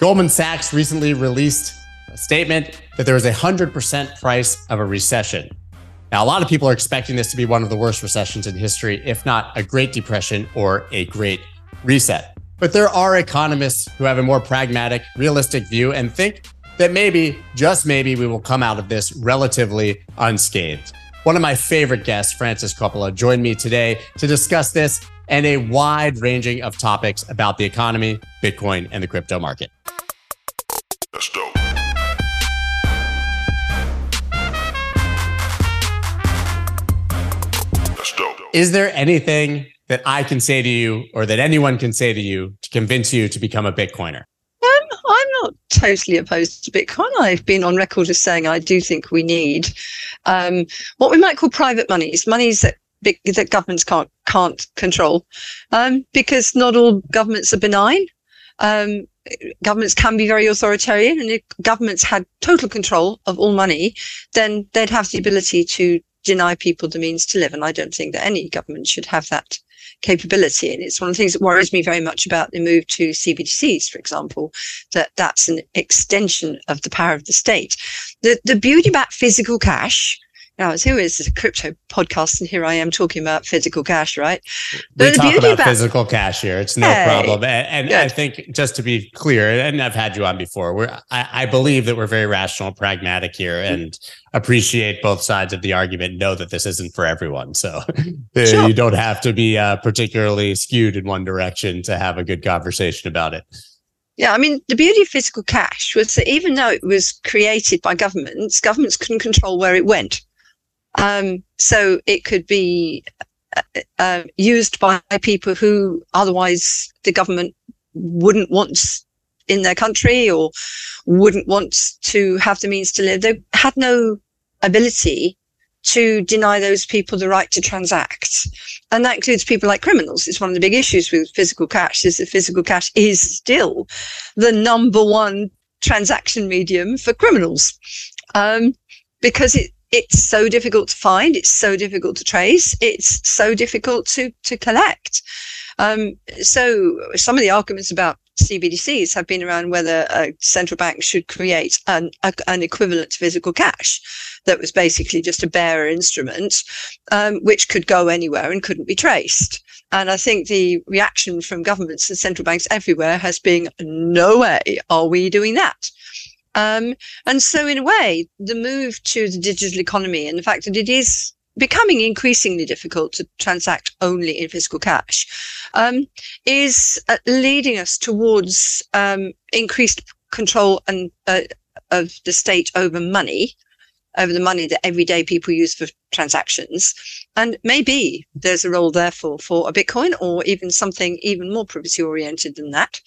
Goldman Sachs recently released a statement that there is a 100% price of a recession. Now, a lot of people are expecting this to be one of the worst recessions in history, if not a Great Depression or a Great Reset. But there are economists who have a more pragmatic, realistic view and think that maybe, just maybe, we will come out of this relatively unscathed. One of my favorite guests, Frances Coppola, joined me today to discuss this and a wide ranging of topics about the economy, Bitcoin, and the crypto market. Let's go. Let's. Is there anything that I can say to you or that anyone can say to you to convince you to become a Bitcoiner? I'm not totally opposed to Bitcoin. I've been on record as saying I do think we need um, what we might call private monies, monies that that governments can't can't control, um, because not all governments are benign. Um, governments can be very authoritarian, and if governments had total control of all money, then they'd have the ability to deny people the means to live. And I don't think that any government should have that capability. And it's one of the things that worries me very much about the move to CBDCs, for example, that that's an extension of the power of the state. The, the beauty about physical cash now, as who is a crypto podcast, and here I am talking about physical cash, right? We the talk about, about, physical cash here. It's no hey, problem. And, and I think just to be clear, and I've had you on before, we're, I, I believe that we're very rational, pragmatic here, and appreciate both sides of the argument. Know that this isn't for everyone, so sure. you don't have to be uh, particularly skewed in one direction to have a good conversation about it. Yeah, I mean, the beauty of physical cash was that even though it was created by governments, governments couldn't control where it went. Um, so it could be uh, uh, used by people who otherwise the government wouldn't want in their country or wouldn't want to have the means to live. They had no ability to deny those people the right to transact. And that includes people like criminals. It's one of the big issues with physical cash is that physical cash is still the number one transaction medium for criminals. Um, because it, it's so difficult to find. It's so difficult to trace. It's so difficult to, to collect. Um, so some of the arguments about CBDCs have been around whether a central bank should create an, a, an equivalent to physical cash that was basically just a bearer instrument, um, which could go anywhere and couldn't be traced. And I think the reaction from governments and central banks everywhere has been, no way are we doing that. Um, and so, in a way, the move to the digital economy and the fact that it is becoming increasingly difficult to transact only in physical cash um, is uh, leading us towards um, increased control and uh, of the state over money over the money that everyday people use for transactions. And maybe there's a role there for, for a Bitcoin or even something even more privacy oriented than that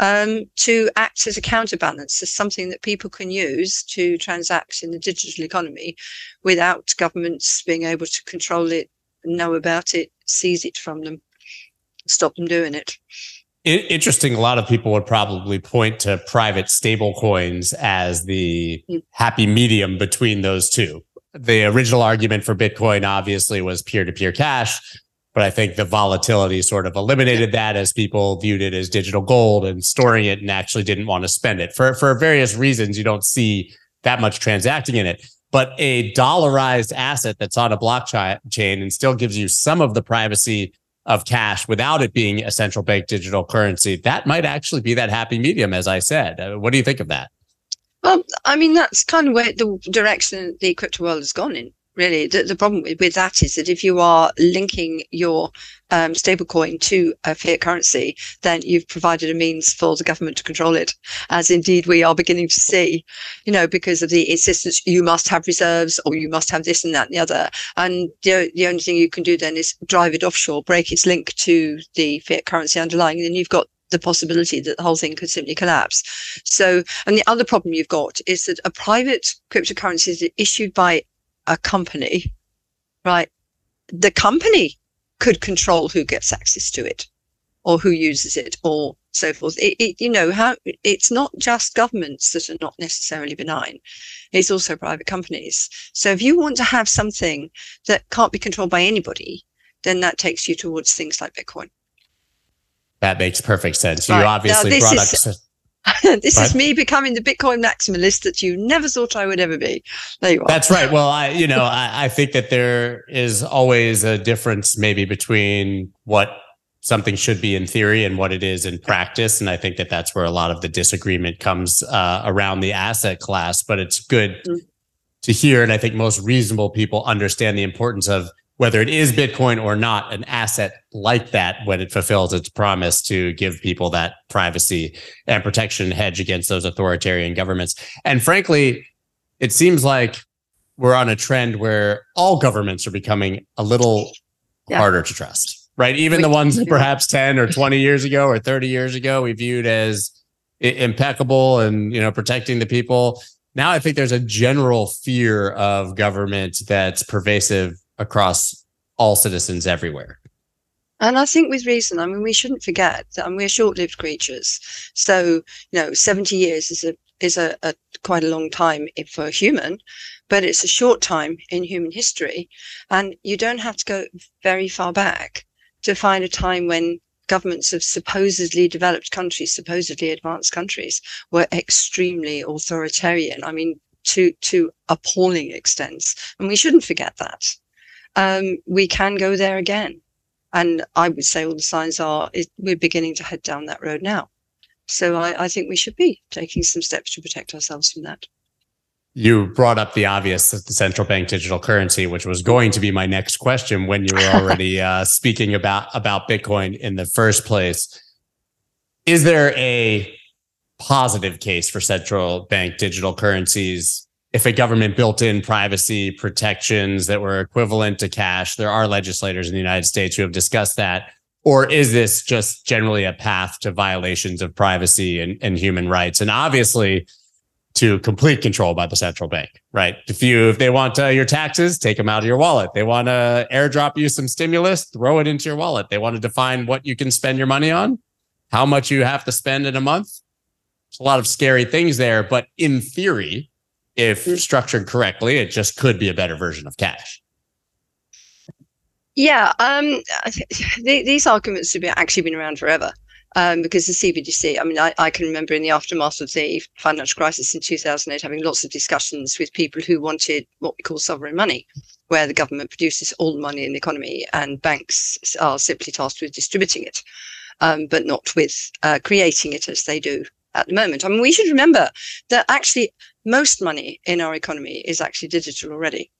um, to act as a counterbalance, as something that people can use to transact in the digital economy without governments being able to control it, know about it, seize it from them, stop them doing it. Interesting. A lot of people would probably point to private stable coins as the mm. happy medium between those two. The original argument for Bitcoin obviously was peer to peer cash but I think the volatility sort of eliminated that as people viewed it as digital gold and storing it and actually didn't want to spend it for, for various reasons. You don't see that much transacting in it, but a dollarized asset that's on a blockchain and still gives you some of the privacy of cash without it being a central bank digital currency. That might actually be that happy medium, as I said. Uh, what do you think of that? Well, I mean, that's kind of where the direction the crypto world has gone in really the, the problem with, with, that is that if you are linking your um, stablecoin to a fiat currency, then you've provided a means for the government to control it, as indeed we are beginning to see, you know, because of the insistence you must have reserves or you must have this and that and the other. And the, the only thing you can do then is drive it offshore, break its link to the fiat currency underlying, and then you've got the possibility that the whole thing could simply collapse. So, and the other problem you've got is that a private cryptocurrency is issued by a company, right? The company could control who gets access to it or who uses it or so forth. It, it, you know, how it's not just governments that are not necessarily benign. It's also private companies. So if you want to have something that can't be controlled by anybody, then that takes you towards things like Bitcoin. That makes perfect sense. Right. You obviously brought is, up this right. is me becoming the Bitcoin maximalist that you never thought I would ever be. There you are. That's right. Well, I, you know, I, I think that there is always a difference maybe between what something should be in theory and what it is in practice. And I think that that's where a lot of the disagreement comes uh, around the asset class. But it's good mm-hmm. to hear. And I think most reasonable people understand the importance of whether it is Bitcoin or not, an asset like that when it fulfills its promise to give people that privacy and protection hedge against those authoritarian governments. And frankly, it seems like we're on a trend where all governments are becoming a little yeah. harder to trust, right? Even the ones that perhaps 10 or 20 years ago or 30 years ago we viewed as impeccable and, you know, protecting the people. Now I think there's a general fear of government that's pervasive across all citizens everywhere. And I think with reason, I mean, we shouldn't forget that we're short-lived creatures. So, you know, 70 years is a is a, a, quite a long time for a human, but it's a short time in human history. And you don't have to go very far back to find a time when governments of supposedly developed countries, supposedly advanced countries, were extremely authoritarian. I mean, to to appalling extents. And we shouldn't forget that um, we can go there again. And I would say all the signs are it, we're beginning to head down that road now. So I, I think we should be taking some steps to protect ourselves from that. You brought up the obvious, the central bank digital currency, which was going to be my next question when you were already uh, speaking about about Bitcoin in the first place. Is there a positive case for central bank digital currencies if a government built in privacy protections that were equivalent to cash. There are legislators in the United States who have discussed that. Or is this just generally a path to violations of privacy and, and human rights? And obviously, to complete control by the central bank, right? If you if they want uh, your taxes, take them out of your wallet. They want to airdrop you some stimulus, throw it into your wallet. They want to define what you can spend your money on, how much you have to spend in a month. There's a lot of scary things there, but in theory, if mm. structured correctly, it just could be a better version of cash. Yeah, um, these arguments have been, actually been around forever. Um, because the CBDC, I mean, I, I, can remember in the aftermath of the financial crisis in 2008 having lots of discussions with people who wanted what we call sovereign money, where the government produces all the money in the economy and banks are simply tasked with distributing it, um, but not with uh, creating it as they do at the moment. I mean, we should remember that actually most money in our economy is actually digital already.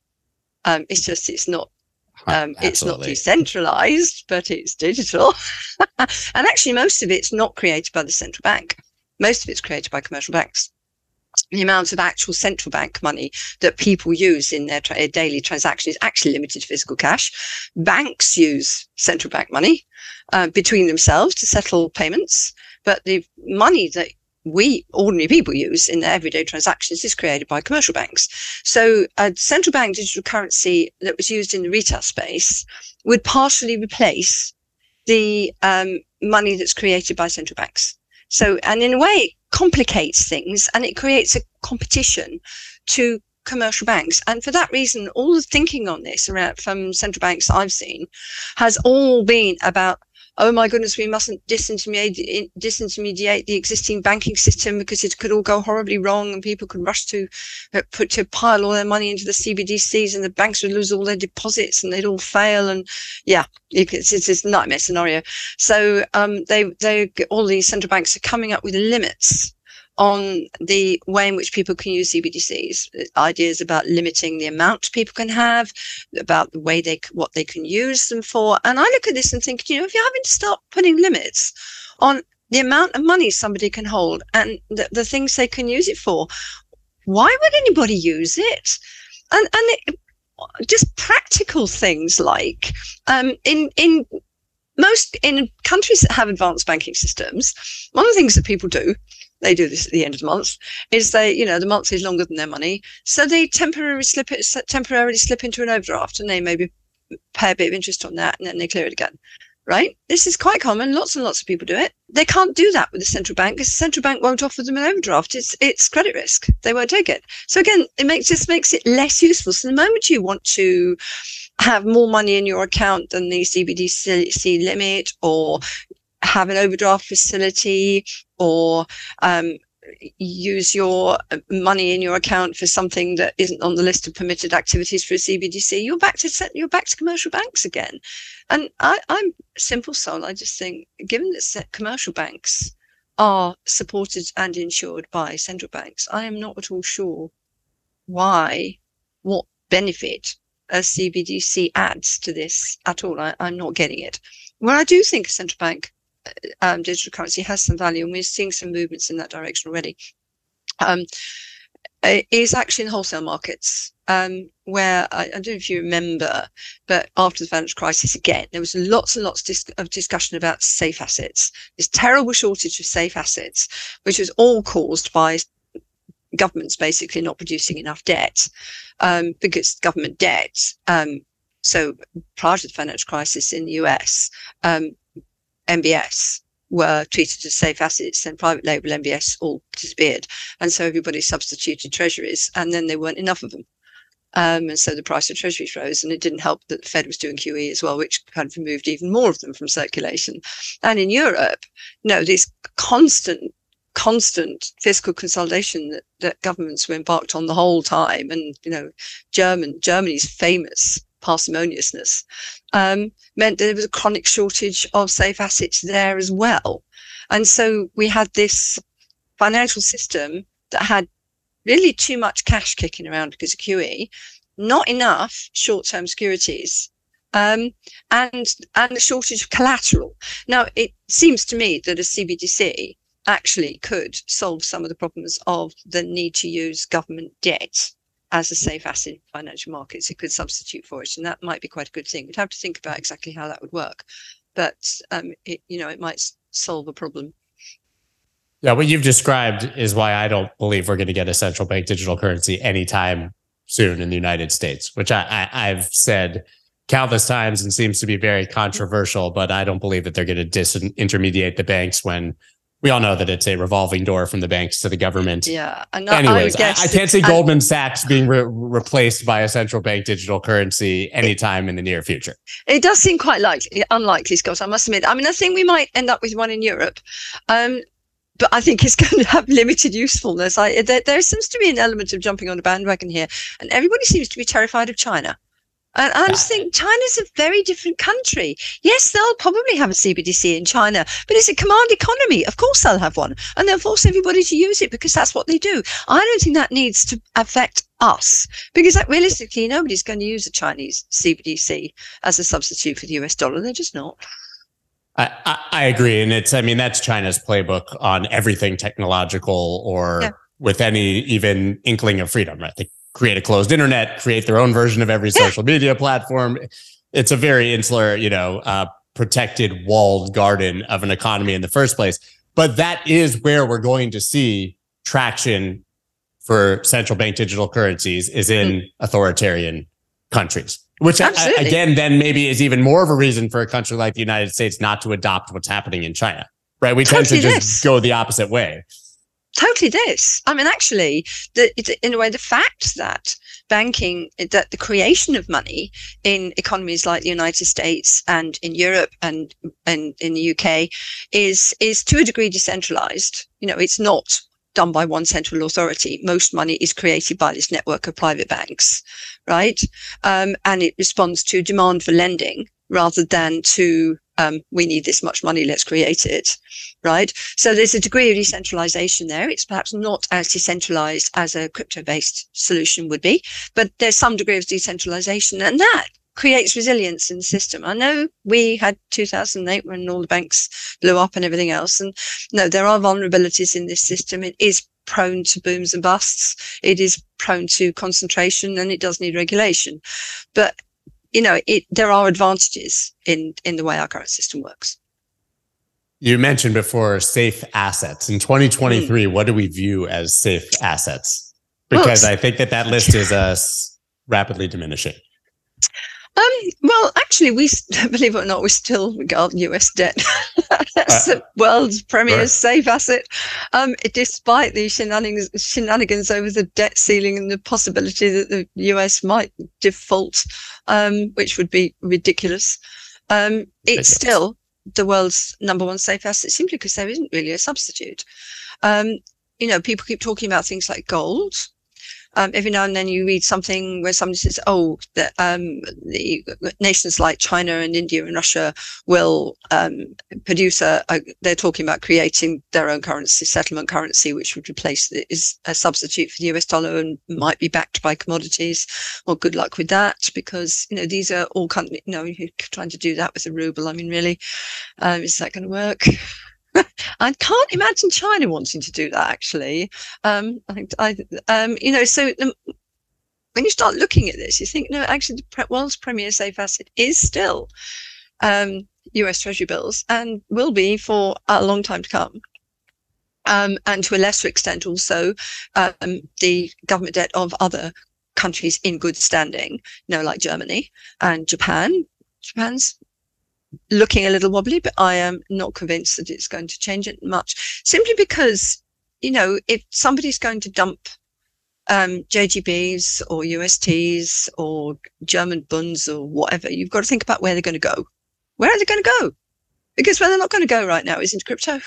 Um, it's just it's not um, it's not decentralized, but it's digital. and actually, most of it's not created by the central bank. Most of it's created by commercial banks. The amount of actual central bank money that people use in their tra- daily transactions is actually limited to physical cash. Banks use central bank money uh, between themselves to settle payments, but the money that we ordinary people use in their everyday transactions is created by commercial banks. So a central bank digital currency that was used in the retail space would partially replace the um, money that's created by central banks. So, and in a way, it complicates things and it creates a competition to commercial banks. And for that reason, all the thinking on this around from central banks I've seen has all been about oh my goodness, we mustn't disintermediate, disintermediate the existing banking system because it could all go horribly wrong and people could rush to uh, put to pile all their money into the CBDCs and the banks would lose all their deposits and they'd all fail. And yeah, it's, it's this nightmare scenario. So um, they, they, all these central banks are coming up with limits on the way in which people can use CBDCs, ideas about limiting the amount people can have, about the way they what they can use them for. And I look at this and think, you know, if you're having to start putting limits on the amount of money somebody can hold and the, the things they can use it for, why would anybody use it? And and it, just practical things like um, in in most in countries that have advanced banking systems, one of the things that people do they do this at the end of the month, is they, you know, the month is longer than their money. So they temporarily slip it, temporarily slip into an overdraft and they maybe pay a bit of interest on that and then they clear it again. Right? This is quite common. Lots and lots of people do it. They can't do that with the central bank because the central bank won't offer them an overdraft. It's it's credit risk. They won't take it. So again, it makes just makes it less useful. So the moment you want to have more money in your account than the CBDC limit or have an overdraft facility or um, use your uh, money in your account for something that isn't on the list of permitted activities for a CBDC, you're back to you're back to commercial banks again. And I, I'm simple soul. I just think, given that commercial banks are supported and insured by central banks, I am not at all sure why, what benefit a CBDC adds to this at all. I, am not getting it. Where I do think a central bank um, digital currency has some value, and we're seeing some movements in that direction already. Um, is actually in wholesale markets, um, where I, I, don't know if you remember, but after the financial crisis again, there was lots and lots of discussion about safe assets. This terrible shortage of safe assets, which was all caused by governments basically not producing enough debt, um, because government debt. Um, so prior to the financial crisis in the US, um, MBS were treated as safe assets and private label MBS all disappeared. And so everybody substituted treasuries and then there weren't enough of them. Um, and so the price of treasuries rose and it didn't help that the Fed was doing QE as well, which kind of removed even more of them from circulation. And in Europe, no, this constant constant fiscal consolidation that, that governments were embarked on the whole time and you know german germany's famous parsimoniousness um, meant there was a chronic shortage of safe assets there as well. And so we had this financial system that had really too much cash kicking around because of QE, not enough short-term securities, um, and and a shortage of collateral. Now it seems to me that a CBDC actually could solve some of the problems of the need to use government debt as a safe asset in financial markets. It could substitute for it, and that might be quite a good thing. We'd have to think about exactly how that would work, but um, it, you know, it might solve a problem. Yeah, what you've described is why I don't believe we're going to get a central bank digital currency anytime soon in the United States, which I, I, have said countless times and seems to be very controversial. But I don't believe that they're going to disintermediate the banks when we all know that it's a revolving door from the banks to the government. Yeah. And Anyways, I, I, I can't see Goldman Sachs being re- replaced by a central bank digital currency anytime in the near future. It does seem quite likely, unlikely, Scott. I must admit. I mean, I think we might end up with one in Europe. Um, but I think it's going to have limited usefulness. I, there, there seems to be an element of jumping on a bandwagon here, and everybody seems to be terrified of China. And I just think China's a very different country. Yes, they'll probably have a CBDC in China, but it's a command economy. Of course, they'll have one, and they'll force everybody to use it because that's what they do. I don't think that needs to affect us because realistically, nobody's going to use a Chinese CBDC as a substitute for the US dollar. They're just not. I, I, agree. And it's, I mean, that's China's playbook on everything technological or yeah. with any even inkling of freedom, right? Create a closed internet, create their own version of every yeah. social media platform. It's a very insular, you know, uh, protected walled garden of an economy in the first place. But that is where we're going to see traction for central bank digital currencies is in mm. authoritarian countries, which I, again, then maybe is even more of a reason for a country like the United States not to adopt what's happening in China, right? We tend to just go the opposite way totally this. I mean, actually, the, in a way, the fact that banking, that the creation of money in economies like the United States and in Europe and and in the UK is is to a degree decentralized. You know, it's not done by one central authority. Most money is created by this network of private banks, right? Um, and it responds to demand for lending rather than to um, we need this much money, let's create it, right? So there's a degree of decentralization there. It's perhaps not as decentralized as a crypto-based solution would be, but there's some degree of decentralization, and that creates resilience in the system. I know we had 2008 when all the banks blew up and everything else, and no, there are vulnerabilities in this system. It is prone to booms and busts. It is prone to concentration, and it does need regulation, but you know, it, there are advantages in, in the way our current system works. You mentioned before safe assets. In 2023, mm. what do we view as safe assets? Because well, I think that that list is uh, rapidly diminishing. Um, well, actually, we believe it or not, we still regard US debt as uh, the world's premier right. safe asset, um, despite the shenanigans, shenanigans over the debt ceiling and the possibility that the US might default, um, which would be ridiculous. Um, it's still the world's number one safe asset simply because there isn't really a substitute. Um, you know, people keep talking about things like gold. Um, every now and then you read something where somebody says, "Oh, that um, the nations like China and India and Russia will um, produce a, a, They're talking about creating their own currency, settlement currency, which would replace is a substitute for the US dollar and might be backed by commodities. Well, good luck with that, because you know these are all countries. You know, you're trying to do that with a ruble. I mean, really, um, is that going to work? I can't imagine China wanting to do that. Actually, um, I I, um, you know, so um, when you start looking at this, you think, no, actually, the world's premier safe asset is still um, U.S. Treasury bills and will be for a long time to come. Um, and to a lesser extent, also um, the government debt of other countries in good standing, you know, like Germany and Japan. Japan's looking a little wobbly, but I am not convinced that it's going to change it much. Simply because, you know, if somebody's going to dump um, JGBs or USTs or German bunds or whatever, you've got to think about where they're going to go. Where are they going to go? Because where they're not going to go right now is into crypto.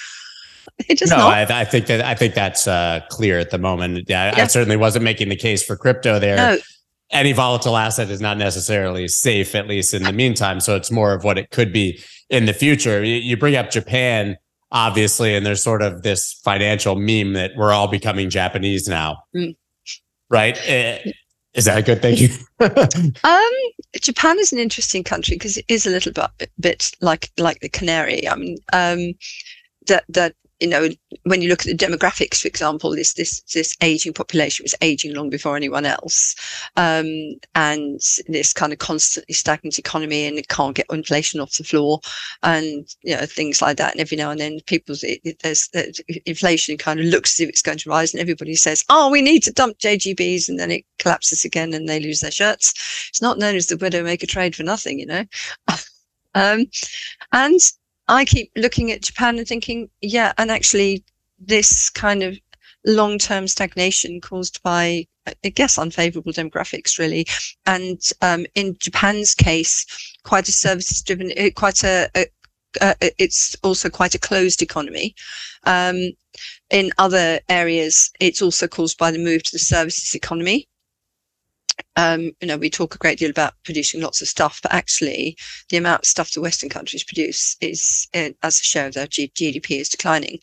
no, I, I, think that I think that's uh, clear at the moment. Yeah, yeah, I certainly wasn't making the case for crypto there. No, any volatile asset is not necessarily safe, at least in the meantime. So it's more of what it could be in the future. You bring up Japan, obviously, and there's sort of this financial meme that we're all becoming Japanese now, mm. right? Eh, is that a good thing? um, Japan is an interesting country because it is a little bit, bit like like the Canary. I mean, um, that that you know, when you look at the demographics, for example, this this this aging population was aging long before anyone else, um, and this kind of constantly stagnant economy, and it can't get inflation off the floor, and you know things like that. And every now and then, people's there's inflation kind of looks as if it's going to rise, and everybody says, "Oh, we need to dump JGBs," and then it collapses again, and they lose their shirts. It's not known as the Widowmaker trade for nothing, you know. um, and I keep looking at Japan and thinking, yeah, and actually, this kind of long term stagnation caused by, I guess, unfavorable demographics, really. And um, in Japan's case, quite a services driven, uh, quite a, a uh, it's also quite a closed economy. Um, in other areas, it's also caused by the move to the services economy um, you know, we talk a great deal about producing lots of stuff, but actually, the amount of stuff the Western countries produce is, uh, as a share of their G- GDP, is declining,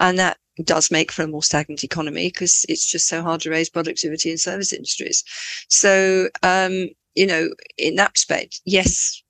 and that does make for a more stagnant economy because it's just so hard to raise productivity in service industries. So, um, you know, in that respect, yes,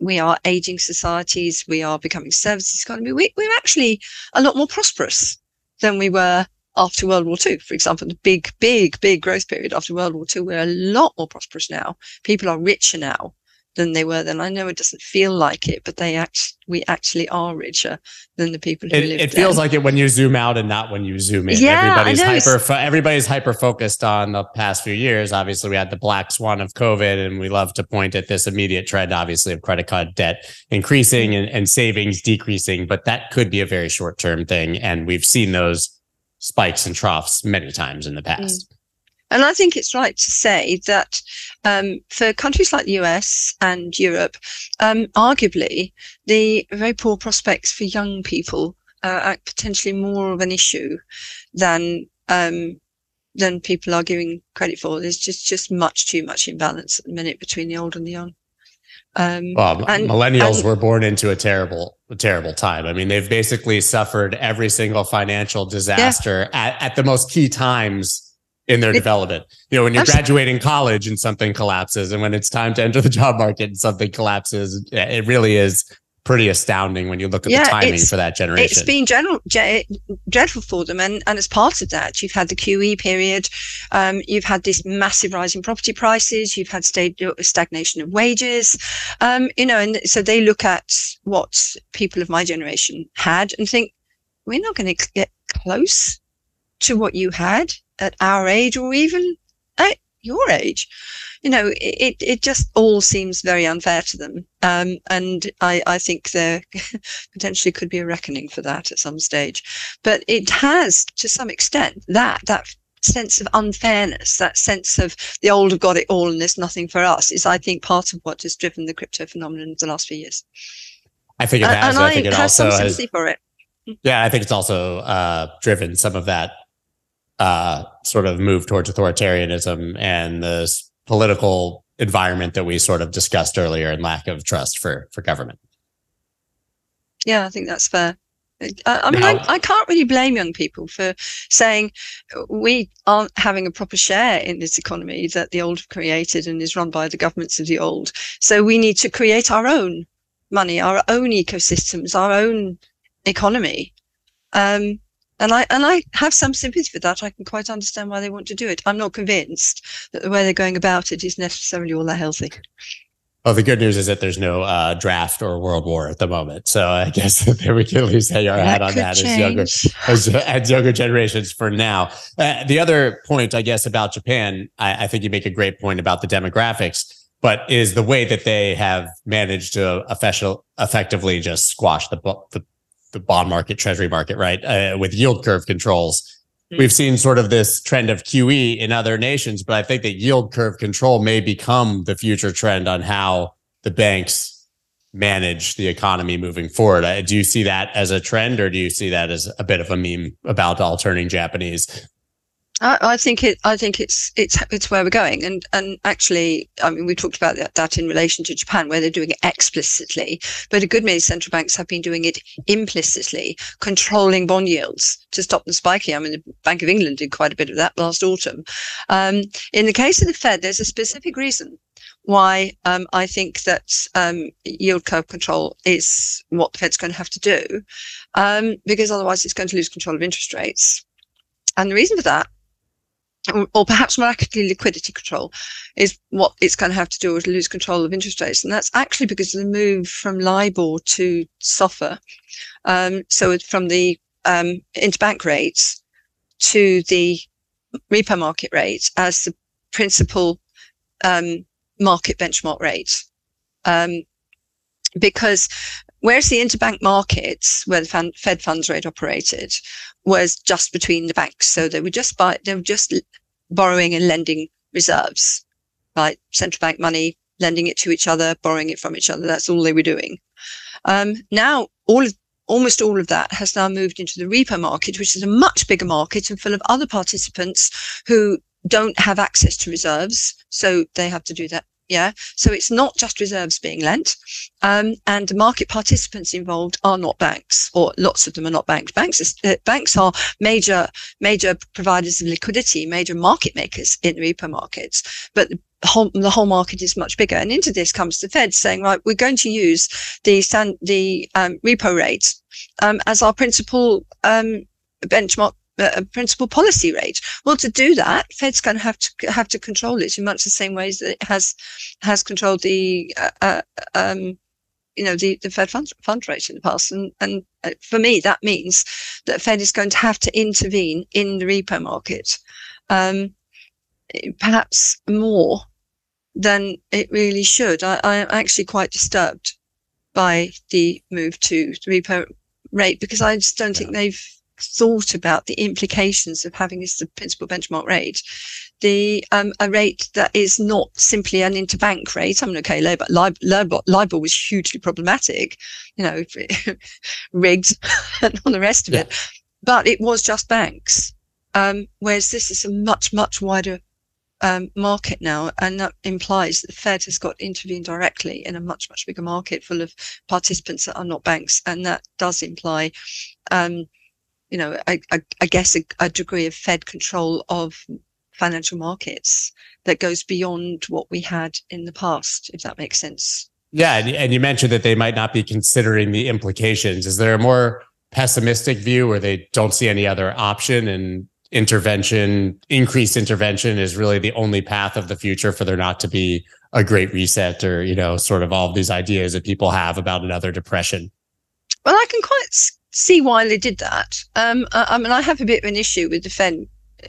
we are aging societies, we are becoming services economy. We, we're actually a lot more prosperous than we were after World War II, for example, the big, big, big growth period after World War II, we're a lot more prosperous now. People are richer now than they were then. I know it doesn't feel like it, but they act we actually are richer than the people who it, lived It feels then. like it when you zoom out and not when you zoom in. Yeah, everybody's hyper fo- everybody's hyper focused on the past few years. Obviously, we had the black swan of COVID, and we love to point at this immediate trend, obviously, of credit card debt increasing and, and savings decreasing. But that could be a very short term thing, and we've seen those spikes and troughs many times in the mm. past. Mm. And I think it's right to say that um, for countries like the US and Europe, um, arguably the very poor prospects for young people are potentially more of an issue than um, than people are giving credit for. There's just just much too much imbalance at the minute between the old and the young. Um, well, and, millennials and, were born into a terrible, a terrible time. I mean, they've basically suffered every single financial disaster yeah. at, at the most key times in their it, development. You know, when you're graduating college and something collapses, and when it's time to enter the job market and something collapses, it really is pretty astounding when you look at yeah, the timing for that generation. It's been general, ge- dreadful for them. And, and as part of that, you've had the QE period, um, you've had this massive rise in property prices, you've had stagnation of wages, um, you know, and so they look at what people of my generation had and think, we're not going to get close to what you had at our age or even at your age you know, it, it just all seems very unfair to them. Um, and I, I think there potentially could be a reckoning for that at some stage. But it has, to some extent, that, that sense of unfairness, that sense of the old have got it all and there's nothing for us, is I think part of what has driven the crypto phenomenon of the last few years. I think it has. and I, think it also some has. sympathy for it. Yeah, I think it's also uh, driven some of that uh, sort of move towards authoritarianism and the political environment that we sort of discussed earlier and lack of trust for for government. Yeah, I think that's fair. I, I mean, I, I can't really blame young people for saying we aren't having a proper share in this economy that the old have created and is run by the governments of the old. So we need to create our own money, our own ecosystems, our own economy. Um, and I and I have some sympathy for that. I can quite understand why they want to do it. I'm not convinced that the way they're going about it is necessarily all that healthy. Well, the good news is that there's no uh, draft or world war at the moment, so I guess that we can at least hang our hat on that as younger as, as younger generations for now. Uh, the other point, I guess, about Japan, I, I think you make a great point about the demographics, but is the way that they have managed to official, effectively just squash the, the the bond market, treasury market, right, uh, with yield curve controls. Mm. We've seen sort of this trend of QE in other nations, but I think that yield curve control may become the future trend on how the banks manage the economy moving forward. Uh, Do you see that as a trend, or do you see that as a bit of a meme about all turning Japanese? I, I think it. I think it's it's it's where we're going, and and actually, I mean, we talked about that, that in relation to Japan, where they're doing it explicitly, but a good many central banks have been doing it implicitly, controlling bond yields to stop them spiking. I mean, the Bank of England did quite a bit of that last autumn. Um, in the case of the Fed, there's a specific reason why um, I think that um, yield curve control is what the Fed's going to have to do, um, because otherwise it's going to lose control of interest rates. And the reason for that or, or perhaps more accurately liquidity control is what it's going to have to do is lose control of interest rates. And that's actually because of the move from libor to SOFR um, so from the um, interbank rates to the repo market rate as the principal um, market benchmark rate. Um, because whereas the interbank markets where the fed funds rate operated was just between the banks. So they were just buy, they were just borrowing and lending reserves, right? Central bank money, lending it to each other, borrowing it from each other. That's all they were doing. Um, now all of almost all of that has now moved into the repo market, which is a much bigger market and full of other participants who don't have access to reserves. So they have to do that. Yeah. So it's not just reserves being lent. Um, and the market participants involved are not banks, or lots of them are not banks. Banks, is, uh, banks are major, major providers of liquidity, major market makers in repo markets. But the whole, the whole market is much bigger. And into this comes the Fed saying, right, we're going to use the the um, repo rate um, as our principal um, benchmark. Uh, principal policy rate. Well, to do that, Fed's going to have to have to control it in much the same ways that it has has controlled the uh, uh, um, you know the, the Fed fund, fund rate in the past, and and uh, for me that means that Fed is going to have to intervene in the repo market, um, perhaps more than it really should. I, I am actually quite disturbed by the move to the repo rate because I just don't think they've thought about the implications of having this as the principal benchmark rate. The um, a rate that is not simply an interbank rate. I mean, okay, LIBOR, LIBOR, LIBOR was hugely problematic, you know, rigged and all the rest of Yeah. it, but it was just banks. Um, whereas this is a much, much wider um, market now, and that implies that the Fed has got to intervene directly in a much, much bigger market full of participants that are not banks, and that does imply, um, you know, I, I, I guess a, a degree of Fed control of financial markets that goes beyond what we had in the past, if that makes sense. Yeah, and, and you mentioned that they might not be considering the implications. Is there a more pessimistic view where they don't see any other option and intervention, increased intervention is really the only path of the future for there not to be a great reset or, you know, sort of all of these ideas that people have about another depression? Well, I can quite see why they did that. Um, I, I mean, I have a bit of an issue with the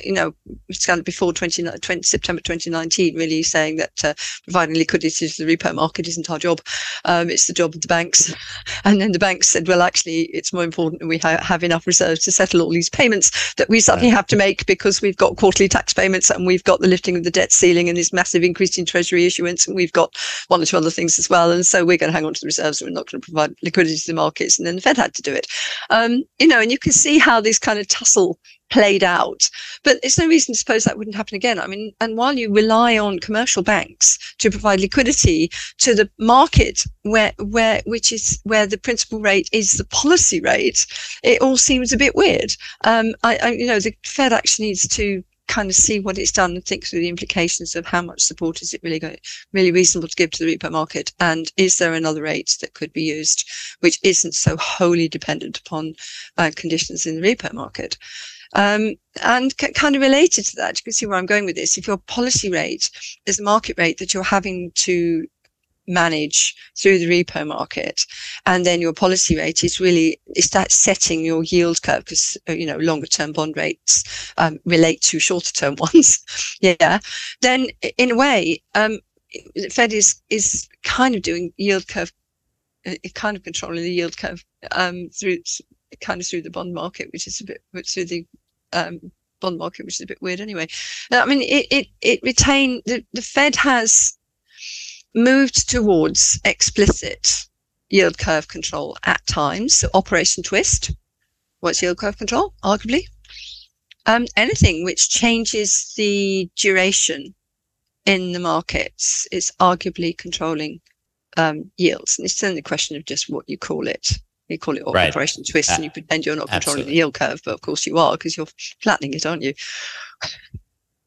you know, it's kind of before 20, 20, September 2019, really saying that uh, providing liquidity to the repo market isn't our job. Um, it's the job of the banks. And then the banks said, well, actually, it's more important that we ha- have enough reserves to settle all these payments that we suddenly right. have to make because we've got quarterly tax payments and we've got the lifting of the debt ceiling and this massive increase in treasury issuance. And we've got one or two other things as well. And so we're going to hang on to the reserves and we're not going to provide liquidity to the markets. And then the Fed had to do it. Um, you know, and you can see how this kind of tussle played out. But there's no reason to suppose that wouldn't happen again. I mean, and while you rely on commercial banks to provide liquidity to the market where where which is where the principal rate is the policy rate, it all seems a bit weird. Um, I, I you know the Fed actually needs to kind of see what it's done and think through the implications of how much support is it really going, really reasonable to give to the repo market, and is there another rate that could be used which isn't so wholly dependent upon uh, conditions in the repo market. Um, and c- kind of related to that, you can see where I'm going with this. If your policy rate is the market rate that you're having to manage through the repo market and then your policy rate is really is that setting your yield curve because uh, you know longer term bond rates um, relate to shorter term ones yeah then in a way um, fed is is kind of doing yield curve uh, kind of controlling the yield curve um, through kind of through the bond market which is a bit through the um, bond market which is a bit weird anyway i mean it it, it retain the, the fed has moved towards explicit yield curve control at times. So Operation Twist. What's yield curve control? Arguably. Um, anything which changes the duration in the markets is arguably controlling um, yields. And it's then the question of just what you call it. You call it right. Operation Twist uh, and you pretend you're not controlling absolutely. the yield curve, but of course you are because you're flattening it, aren't you?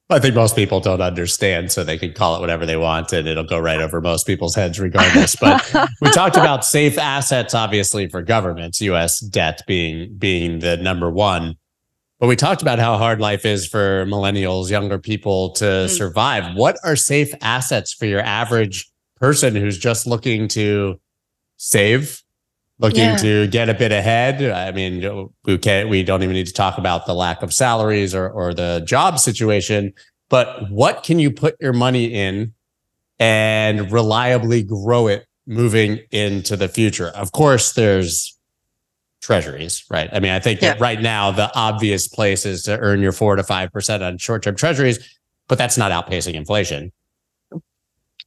I think most people don't understand, so they can call it whatever they want, and it'll go right over most people's heads, regardless. But we talked about safe assets, obviously, for governments, U.S. debt being being the number one. But we talked about how hard life is for millennials, younger people to mm. survive. What are safe assets for your average person who's just looking to save looking yeah. to get a bit ahead. I mean, we can't, we don't even need to talk about the lack of salaries or, or the job situation, but what can you put your money in and reliably grow it moving into the future? Of course, there's treasuries, right? I mean, I think yeah. that right now the obvious place is to earn your four to 5% on short term treasuries, but that's not outpacing inflation.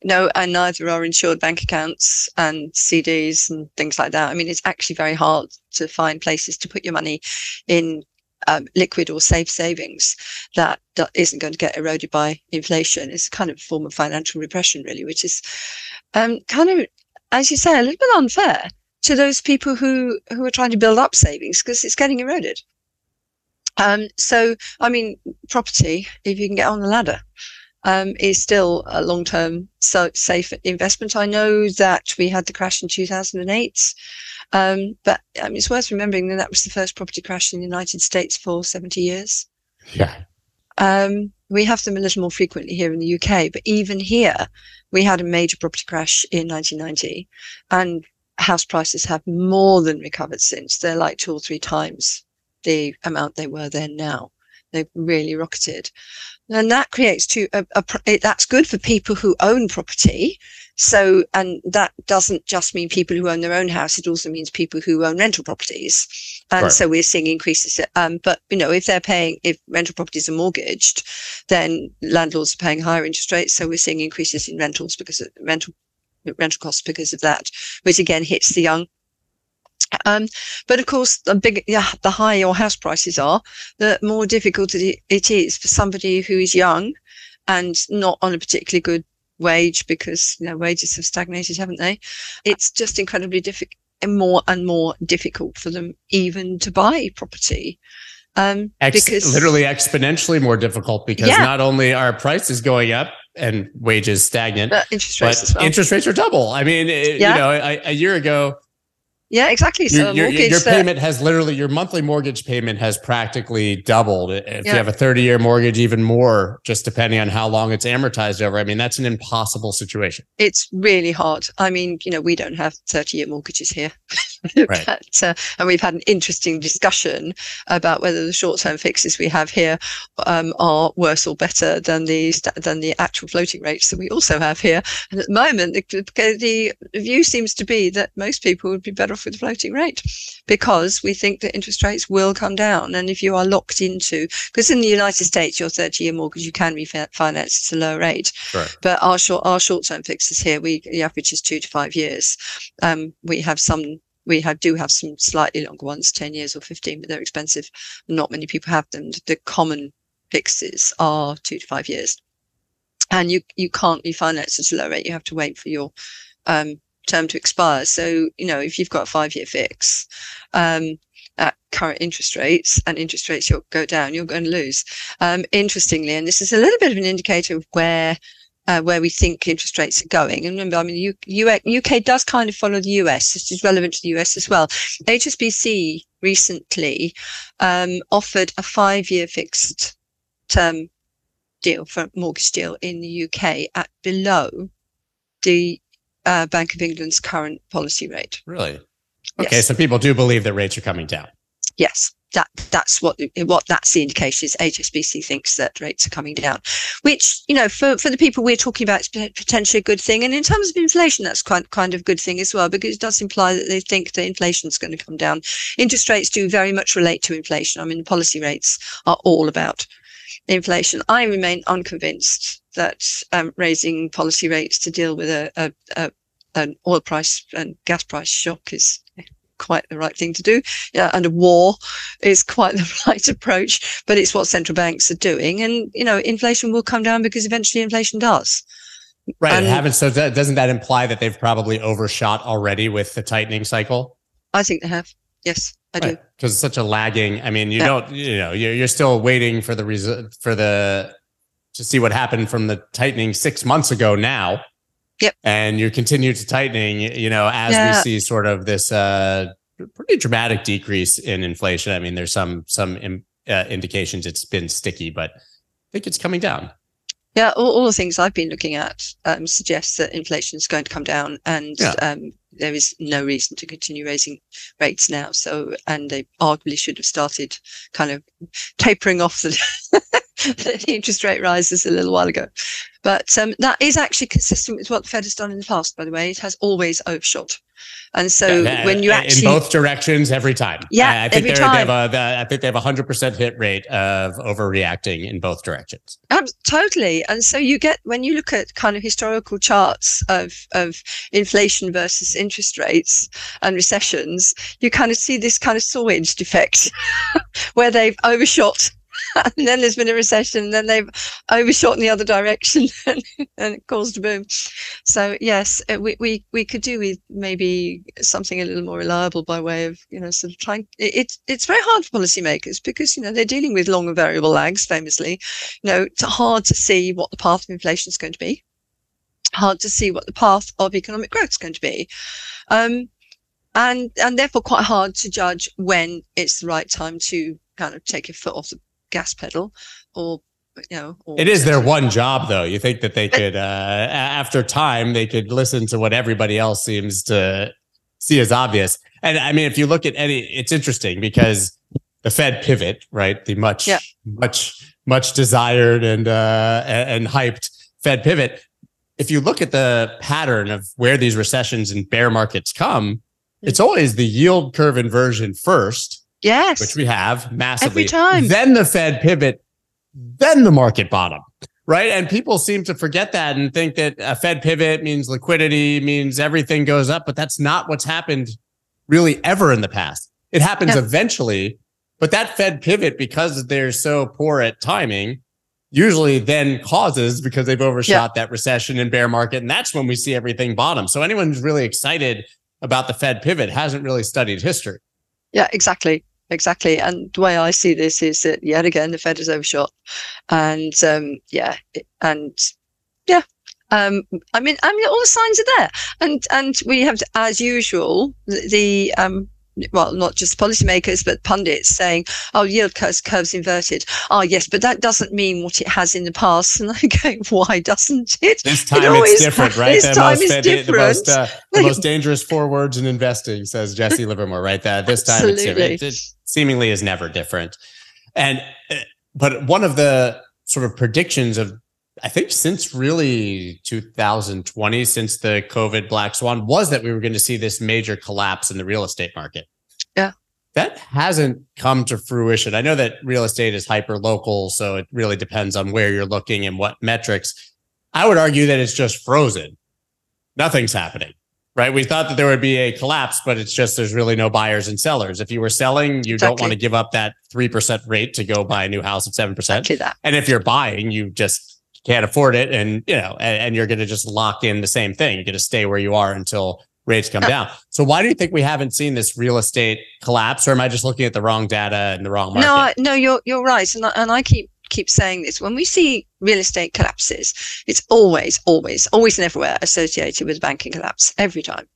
No, and neither are insured bank accounts and CDs and things like that. I mean, it's actually very hard to find places to put your money in um, liquid or safe savings that, isn't going to get eroded by inflation. It's kind of a form of financial repression, really, which is um, kind of, as you say, a little bit unfair to those people who who are trying to build up savings because it's getting eroded. Um, so, I mean, property, if you can get on the ladder, um, is still a long term so safe investment. I know that we had the crash in 2008, um, but um, it's worth remembering that that was the first property crash in the United States for 70 years. Yeah. Um, we have them a little more frequently here in the UK, but even here, we had a major property crash in 1990, and house prices have more than recovered since. They're like two or three times the amount they were then now. They've really rocketed and that creates two a, a, that's good for people who own property so and that doesn't just mean people who own their own house it also means people who own rental properties and right. so we're seeing increases um, but you know if they're paying if rental properties are mortgaged then landlords are paying higher interest rates so we're seeing increases in rentals because of rental rental costs because of that which again hits the young um, but of course, the big, yeah, the higher your house prices are, the more difficult it is for somebody who is young and not on a particularly good wage because you know wages have stagnated, haven't they? It's just incredibly difficult, and more and more difficult for them even to buy property. Um, Ex- because literally exponentially more difficult because yeah. not only are prices going up and wages stagnant, but interest rates, but well. interest rates are double. I mean, it, yeah. you know, a, a year ago Yeah, exactly. So your, mortgage your that- payment has literally your monthly mortgage payment has practically doubled. If Yeah. you have a 30 year mortgage, even more, just depending on how long it's amortized over. I mean, that's an impossible situation. it's really hard. I mean, you know, we don't have 30 year mortgages here. Right. uh, and we've had an interesting discussion about whether the short term fixes we have here um, are worse or better than the than the actual floating rates that we also have here. And at the moment, the, the, view seems to be that most people would be better off with the floating rate because we think that interest rates will come down. And if you are locked into, because in the United States, your 30 year mortgage, you can refinance at a lower rate Sure. but our short our short term fixes here we the average is two to five years um we have some we have do have some slightly longer ones 10 years or 15 but they're expensive. Not many people have them. The common fixes are two to five years. And you you can't refinance at a low rate you have to wait for your um term to expire. So you know if you've got a five year fix um at current interest rates and interest rates go down you're going to lose. Um interestingly and this is a little bit of an indicator of where uh, where we think interest rates are going. And remember, I mean, U- U- UK does kind of follow the US. This is relevant to the US as well. HSBC recently um, offered a five-year fixed term deal for mortgage deal in the UK at below the uh, Bank of England's current policy rate. Really? Okay. Yes. So people do believe that rates are coming down. Yes, that that's what what that's the indication is. HSBC thinks that rates are coming down, which you know for for the people we're talking about, pot- potentially a good thing. And in terms of inflation, that's quite kind of good thing as well because it does imply that they think that inflation is going to come down. Interest rates do very much relate to inflation. I mean, policy rates are all about inflation. I remain unconvinced that um, raising policy rates to deal with a, a, a an oil price and gas price shock is quite the right thing to do. Yeah, and a war is quite the right approach, but it's what central banks are doing. And, you know, inflation will come down because eventually inflation does. Right. And haven't, so that, doesn't that imply that they've probably overshot already with the tightening cycle? I think they have. Yes, I do. Because it's such a lagging. I mean, you Yeah. don't, you know, you're, you're still waiting for the result for the to see what happened from the tightening six months ago now. Yep. And you continue to tightening, you know, as Yeah. we see sort of this uh pretty dramatic decrease in inflation. I mean, there's some some uh, indications it's been sticky, but I think it's coming down. Yeah, all, all the things I've been looking at um, suggest that inflation is going to come down, and Yeah. um, there is no reason to continue raising rates now. So, and they arguably should have started kind of tapering off the, the interest rate rises a little while ago. But um, that is actually consistent with what the Fed has done in the past. By the way, it has always overshot, and so Yeah, when you actually in both directions every time. Yeah, I, I think every they're- they have time. a, the- I think they have a hundred percent hit rate of overreacting in both directions. Ab- totally. And so you get when you look at kind of historical charts of of inflation versus interest rates and recessions, you kind of see this kind of saw-edged effect where they've overshot and then there's been a recession and then they've overshot in the other direction and, and it caused a boom. So yes, uh, we, we we could do with maybe something a little more reliable by way of you know sort of trying. It, it's it's very hard for policymakers because you know they're dealing with long and variable lags, famously you know, it's hard to see what the path of inflation is going to be, hard to see what the path of economic growth is going to be. Um, and, and therefore quite hard to judge when it's the right time to kind of take your foot off the gas pedal or, you know, or It is their one job, though. You think that they could, uh, after time, they could listen to what everybody else seems to see as obvious. And I mean, if you look at any, it's interesting because the Fed pivot, right? The much, Yeah. much, much desired and uh, and hyped Fed pivot. If you look at the pattern of where these recessions and bear markets come, it's always the yield curve inversion first, Yes. which we have massively. Every time. Then the Fed pivot, then the market bottom. Right. And people seem to forget that and think that a Fed pivot means liquidity, means everything goes up. But that's not what's happened really ever in the past. It happens Yeah. eventually, but that Fed pivot, because they're so poor at timing, usually then causes because they've overshot that recession and bear market. And that's when we see everything bottom. So anyone who's really excited about the Fed pivot hasn't really studied history. Yeah, exactly. Exactly. And the way I see this is that yet again, the Fed is overshot. And um, yeah, and yeah, Um, I mean, I mean, all the signs are there, and and we have, as usual, the, the um, well, not just policymakers, but pundits saying, oh, yield curves, curves inverted. Oh, yes, but that doesn't mean what it has in the past. And I'm going, why doesn't it? This time it it's different, right? This the time most, is different. The most, uh, the most dangerous four words in investing, says Jesse Livermore, right? That this time it's different. It, it seemingly is never different. And, uh, but one of the sort of predictions of I think since really 2020, since the COVID black swan, was that we were going to see this major collapse in the real estate market. Yeah. That hasn't come to fruition. I know that real estate is hyper local, so it really depends on where you're looking and what metrics. I would argue that it's just frozen. Nothing's happening, right? We thought that there would be a collapse, but it's just there's really no buyers and sellers. If you were selling, you exactly. don't want to give up that 3% rate to go buy a new house at 7%. Exactly that. And if you're buying, you just can't afford it. And you know and, and you're going to just lock in the same thing. You're going to stay where you are until rates come down. So why do you think we haven't seen this real estate collapse? Or am i just looking at the wrong data and the wrong market? no no you're you're right. And I, and I keep keep saying this. When we see real estate collapses it's always always always and everywhere associated with a banking collapse every time.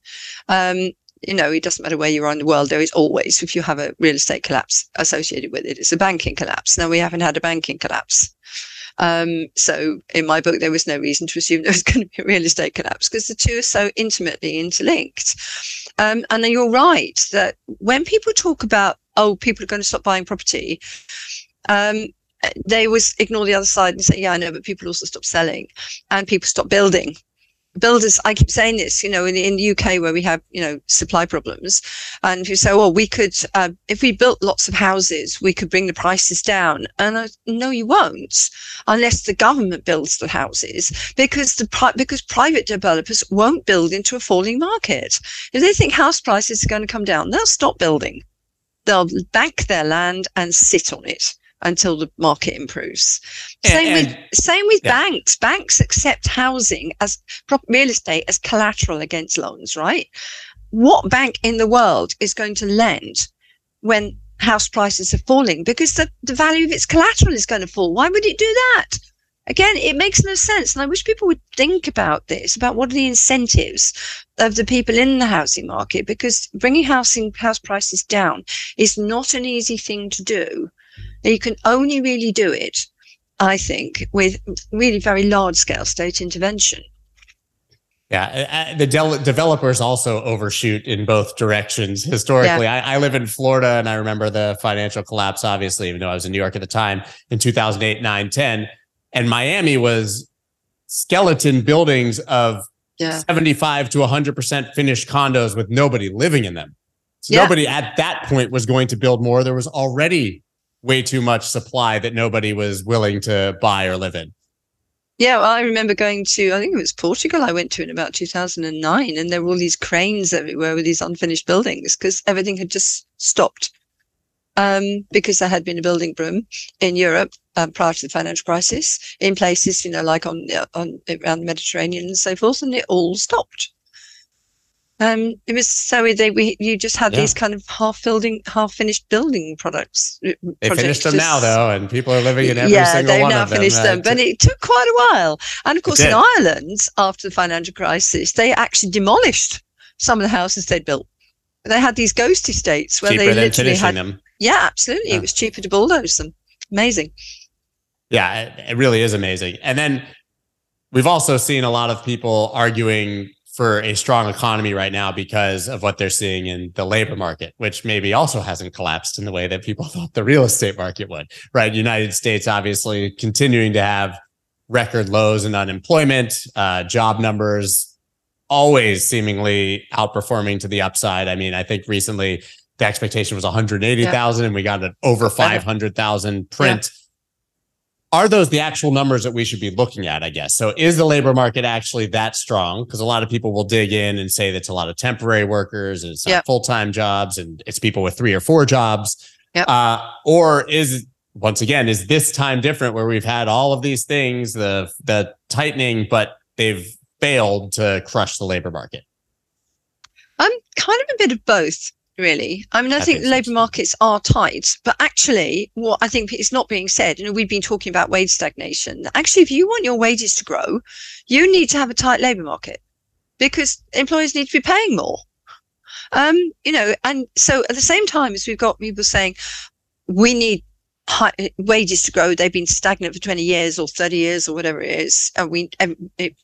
Um, you know, it doesn't matter where you are in the world, there is always, if you have a real estate collapse associated with it, it's a banking collapse. Now, we haven't had a banking collapse. Um, so in my book, there was no reason to assume there was going to be a real estate collapse because the two are so intimately interlinked. Um, and then you're right that when people talk about, oh, people are going to stop buying property, um, they always ignore the other side and say, yeah, I know, but people also stop selling and people stop building builders i keep saying this you know in, in the uk where we have you know supply problems and you say well we could uh, if we built lots of houses we could bring the prices down and I, no you won't unless the government builds the houses because the pri- because private developers won't build into a falling market. If they think house prices are going to come down they'll stop building. They'll bank their land and sit on it until the market improves. Same and, with same with yeah. banks. Banks accept housing as real estate as collateral against loans, right? What bank in the world is going to lend when house prices are falling? Because the, the value of its collateral is going to fall. Why would it do that? Again, it makes no sense. And I wish people would think about this, about what are the incentives of the people in the housing market, because bringing housing house prices down is not an easy thing to do you can only really do it, I think, with really very large scale state intervention. Yeah, uh, uh, the de- developers also overshoot in both directions. Historically, yeah. I, I, live in Florida and I remember the financial collapse, obviously, even though I was in New York at the time in 2008, 9, 10. And Miami was skeleton buildings of yeah. 75 to 100% finished condos with nobody living in them. So yeah. nobody at that point was going to build more. There was already way too much supply that nobody was willing to buy or live in. Yeah, well, I remember going to, I think it was Portugal I went to in about 2009, and there were all these cranes everywhere with these unfinished buildings because everything had just stopped. Um, because there had been a building boom in Europe um, prior to the financial crisis in places, you know, like on, on around the Mediterranean and so forth, and it all stopped. Um, it was so they we you just had yeah. these kind of half building, half finished building products. Uh, they finished them just, now though, and people are living in every yeah, single one of them. Yeah, they've now finished them, but it took quite a while. And of course, in Ireland, after the financial crisis, they actually demolished some of the houses they'd built. They had these ghost estates where cheaper they literally had. Them. Yeah, absolutely. Yeah. It was cheaper to bulldoze them. Amazing. Yeah, it really is amazing. And then we've also seen a lot of people arguing for a strong economy right now because of what they're seeing in the labor market, which maybe also hasn't collapsed in the way that people thought the real estate market would, right? United States obviously continuing to have record lows in unemployment, uh, job numbers always seemingly outperforming to the upside. I mean, I think recently the expectation was 180,000 yeah. and we got an over 500,000 print. Yeah are those the actual numbers that we should be looking at? I guess. So is the labor market actually that strong? Because a lot of people will dig in and say that's a lot of temporary workers and it's yep. full time jobs and it's people with three or four jobs. Yep. Uh, or is once again is this time different where we've had all of these things the the tightening, but they've failed to crush the labor market? I'm kind of a bit of both. Really. I mean, I, I think, think labour markets are tight, but actually, what I think is not being said, you know, we've been talking about wage stagnation. Actually, if you want your wages to grow, you need to have a tight labour market because employers need to be paying more. Um, you know, and so at the same time as we've got people saying we need high, wages to grow, they've been stagnant for 20 years or 30 years or whatever it is, and we, and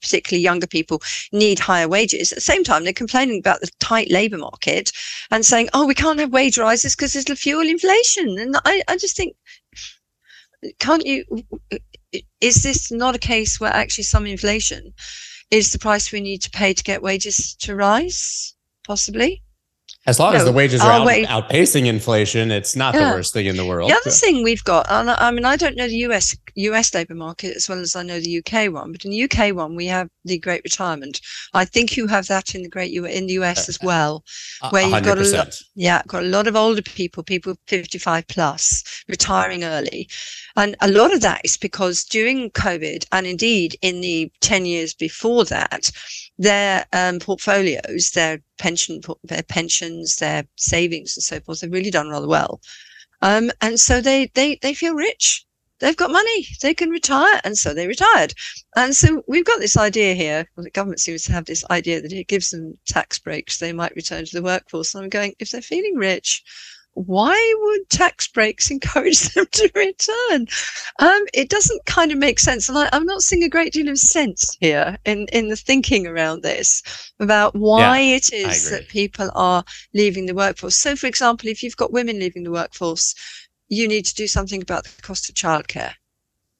particularly younger people, need higher wages. At the same time, they're complaining about the tight labour market and saying, oh, we can't have wage rises because it'll fuel inflation. And I, I just think, can't you? Is this not a case where actually some inflation is the price we need to pay to get wages to rise? Possibly. As long as the wages are oh, out, wage- outpacing inflation, it's not the worst thing in the world. The other thing we've got, and I mean, I don't know the US US labour market as well as I know the UK one, but in the UK one we have the Great Retirement. I think you have that in the Great U in the US uh, as well. A- where you've got a lot- Yeah, got a lot of older people, people 55 plus, retiring early. And a lot of that is because during COVID, and indeed in the 10 years before that, their um, portfolios, their pension, their pensions, their savings and so forth, they've really done rather well. Um, and so they, they, they feel rich. They've got money. They can retire. And so they retired. And so we've got this idea here. Well, the government seems to have this idea that it gives them tax breaks. They might return to the workforce. And I'm going, if they're feeling rich, why would tax breaks encourage them to return? Um, it doesn't kind of make sense. And I, I'm not seeing a great deal of sense here in, in the thinking around this about why it is that people are leaving the workforce. So, for example, if you've got women leaving the workforce, you need to do something about the cost of childcare.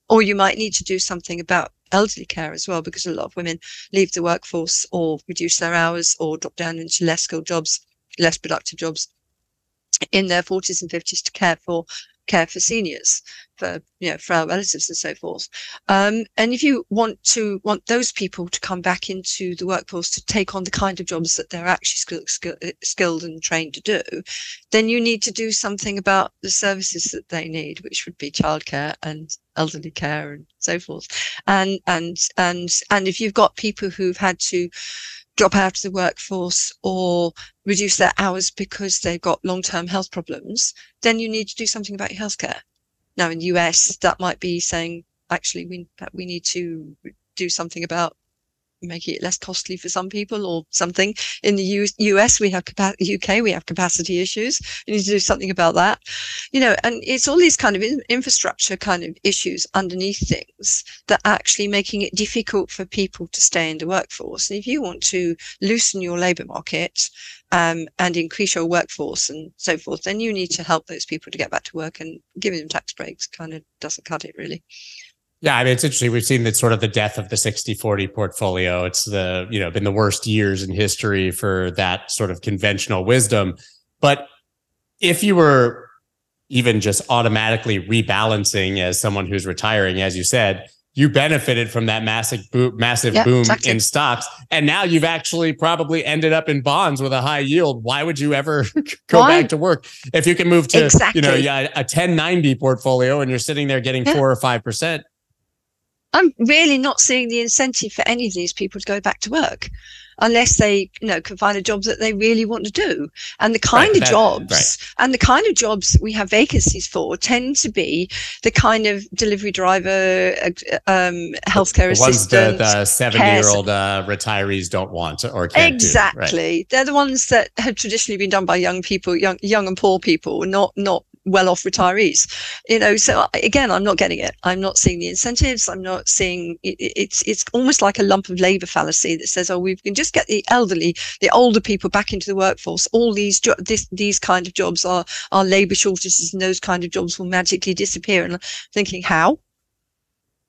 Or you might need to do something about elderly care as well, because a lot of women leave the workforce or reduce their hours or drop down into less skilled jobs, less productive jobs in their 40s and 50s to care for care for seniors for you know our relatives and so forth. Um, and if you want to want those people to come back into the workforce to take on the kind of jobs that they're actually skill, skill, skilled and trained to do then you need to do something about the services that they need which would be childcare and elderly care and so forth. And and and and if you've got people who've had to drop out of the workforce or reduce their hours because they've got long-term health problems, then you need to do something about your healthcare. Now, in the US, that might be saying, actually, we we need to do something about making it less costly for some people or something. In the US, we have capa- UK, we have capacity issues. We need to do something about that. You know, and it's all these kind of in- infrastructure kind of issues underneath things that are actually making it difficult for people to stay in the workforce. And if you want to loosen your labour market um, and increase your workforce and so forth, then you need to help those people to get back to work and giving them tax breaks kind of doesn't cut it really. Yeah, I mean, it's interesting. We've seen that sort of the death of the 60 40 portfolio. It's the, you know, been the worst years in history for that sort of conventional wisdom. But if you were even just automatically rebalancing as someone who's retiring, as you said, you benefited from that massive boom, massive Yeah, boom exactly. in stocks. And now you've actually probably ended up in bonds with a high yield. Why would you ever go Why? back to work if you can move to, you know, yeah, a 1090 portfolio and you're sitting there getting Yeah. four or 5%? I'm really not seeing the incentive for any of these people to go back to work unless they, you know, can find a job that they really want to do. And the kind Right, of that- jobs right. and the kind of jobs we have vacancies for tend to be the kind of delivery driver, uh, um, healthcare the ones that the 70 year old uh, retirees don't want or can't exactly. They're the ones that have traditionally been done by young people, young, young and poor people, not, not well-off retirees. You know, so again, I'm not getting it. I'm not seeing the incentives. I'm not seeing it, it- it's it's almost like a lump of labour fallacy that says, oh, we can just get the elderly, the older people back into the workforce. All these jo- this, these kind of jobs are are labour shortages, and those kind of jobs will magically disappear. And I'm thinking, how?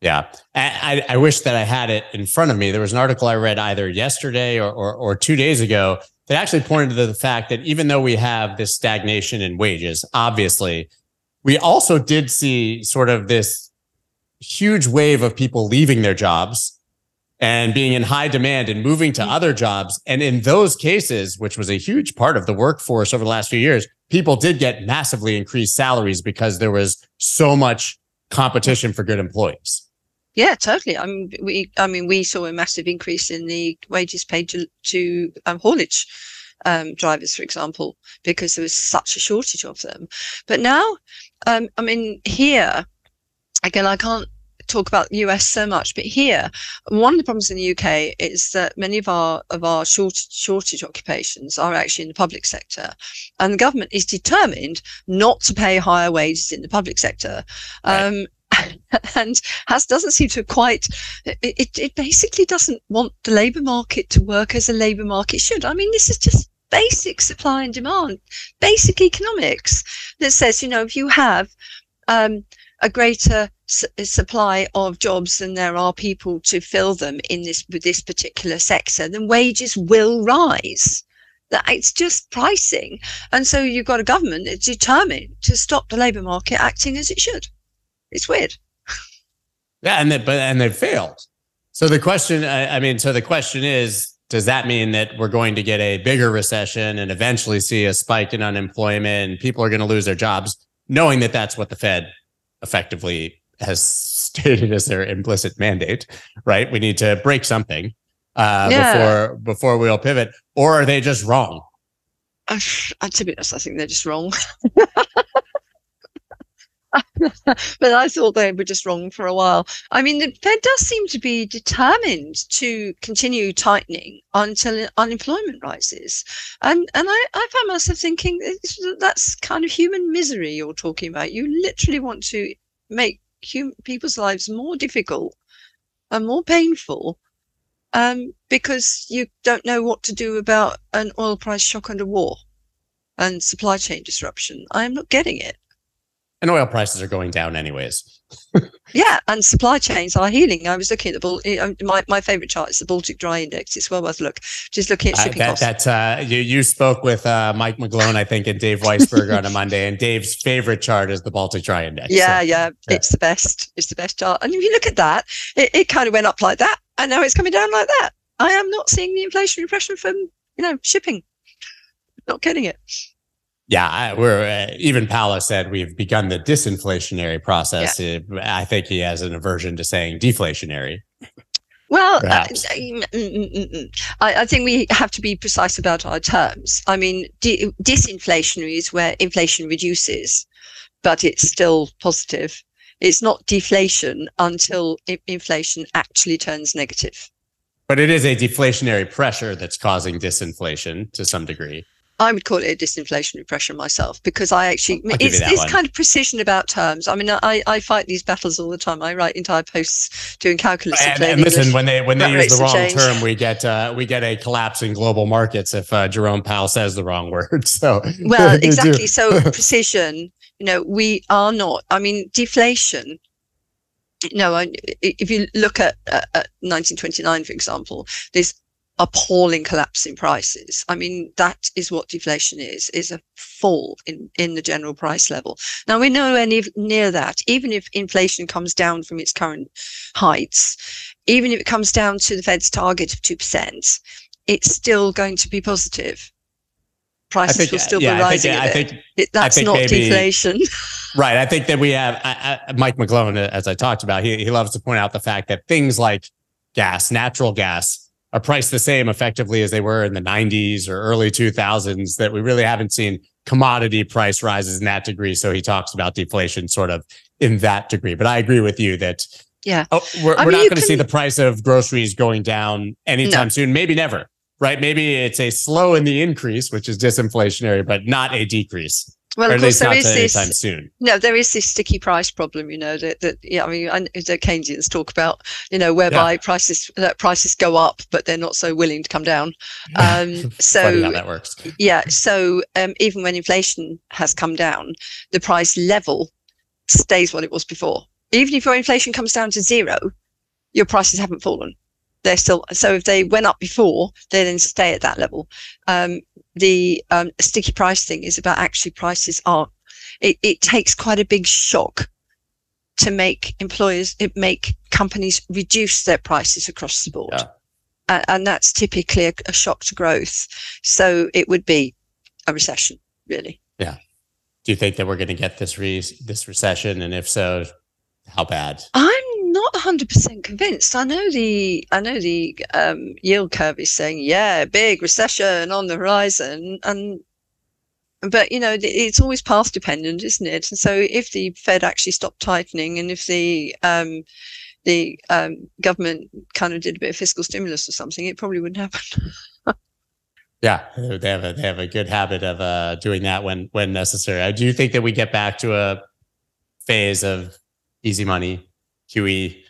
Yeah. I I wish that I had it in front of me. There was an article I read either yesterday or, or, or two days ago that actually pointed to the fact that even though we have this stagnation in wages, obviously, we also did see sort of this huge wave of people leaving their jobs and being in high demand and moving to other jobs. And in those cases, which was a huge part of the workforce over the last few years, people did get massively increased salaries because there was so much competition for good employees. Yeah, totally. I mean, we, I mean, we saw a massive increase in the wages paid to, to um, haulage um, drivers, for example, because there was such a shortage of them. But now, um, I mean, here, again, I can't talk about the US so much, but here, one of the problems in the UK is that many of our of our shortage, shortage occupations are actually in the public sector, and the government is determined not to pay higher wages in the public sector. Right. Um, and has doesn't seem to quite it, it basically doesn't want the labor market to work as a labor market should i mean this is just basic supply and demand basic economics that says you know if you have um, a greater supply of jobs than there are people to fill them in this with this particular sector, then wages will rise. That it's just pricing, and so you've got a government that's determined to stop the labour market acting as it should. It's weird. Yeah, and they, but and they've failed. So the question, I, I mean, so the question is, does that mean that we're going to get a bigger recession and eventually see a spike in unemployment and people are going to lose their jobs, knowing that that's what the Fed effectively has stated as their implicit mandate, right? We need to break something uh, yeah. before before we all pivot, or are they just wrong? Uh, to be honest, I think they're just wrong. but I thought they were just wrong for a while. I mean, the Fed does seem to be determined to continue tightening until unemployment rises, and and I, I found myself thinking that's kind of human misery you're talking about. You literally want to make hum- people's lives more difficult and more painful um, because you don't know what to do about an oil price shock under war and supply chain disruption. I am not getting it. And oil prices are going down anyways. yeah, and supply chains are healing. I was looking at the um, my my favorite chart is the Baltic Dry Index. It's well worth a look. Just looking at uh, shipping uh, that, costs. That uh, you you spoke with uh, Mike McGlone, I think, and Dave Weisberger on a Monday, and Dave's favorite chart is the Baltic Dry Index. Yeah, so, yeah, yeah, it's the best. It's the best chart. And if you look at that, it, it kind of went up like that, and now it's coming down like that. I am not seeing the inflationary pressure from you know shipping. Not getting it yeah, we're uh, even Powell said we've begun the disinflationary process. Yeah. I think he has an aversion to saying deflationary. Well, uh, mm, mm, mm, I, I, think we have to be precise about our terms. I mean, de- disinflationary is where inflation reduces, but it's still positive. It's not deflation until inflation actually turns negative. But it is a deflationary pressure that's causing disinflation to some degree. I would call it a disinflationary pressure myself because I actually it's this kind of precision about terms. I mean, I, I fight these battles all the time. I write entire posts doing calculus. And, and listen, when they when they use the wrong term, we get uh, we get a collapse in global markets if uh, Jerome Powell says the wrong word. So well, exactly. so precision. You know, we are not. I mean, deflation no, if you look at, at, 1929, for example, there's appalling collapse in prices. I mean, that is what deflation is, is a fall in, in the general price level. Now we're nowhere near, near that. Even if inflation comes down from its current heights, even if it comes down to the Fed's target of 2%, it's still going to be positive. Prices think, will still yeah, be rising. I think, I think it, that's not maybe, deflation. right. I think that we have I, I, Mike McGlone, as I talked about, he, he loves to point out the fact that things like gas, natural gas, are priced the same effectively as they were in the 90s or early 2000s that we really haven't seen commodity price rises in that degree. So he talks about deflation sort of in that degree. But i agree with you that yeah. oh, we're, we're not going to see the price of groceries going down anytime no. soon. Maybe never right? Maybe it's a slow in the increase which is disinflationary but not a decrease well, of course, there is this. Soon. No, there is this sticky price problem. You know that that yeah. I mean, I, the Keynesians talk about you know whereby yeah. prices that prices go up, but they're not so willing to come down. Um, so that works. Yeah. So um, even when inflation has come down, the price level stays what it was before. Even if your inflation comes down to zero, your prices haven't fallen they're still so if they went up before they then stay at that level um, the um, sticky price thing is about actually prices are it, it takes quite a big shock to make employers it make companies reduce their prices across the board. Yeah. and, and, that's typically a, a shock to growth. So it would be a recession really. Yeah. Do you think that we're going to get this re- this recession? And if so how bad? I'm Not 100% convinced. I know the I know the um, yield curve is saying, yeah, big recession on the horizon, and but you know it's always path dependent, isn't it? And so if the Fed actually stopped tightening, and if the um, the um, government kind of did a bit of fiscal stimulus or something, it probably wouldn't happen. yeah, they have a they have a good habit of uh, doing that when when necessary. I Do you think that we get back to a phase of easy money, QE,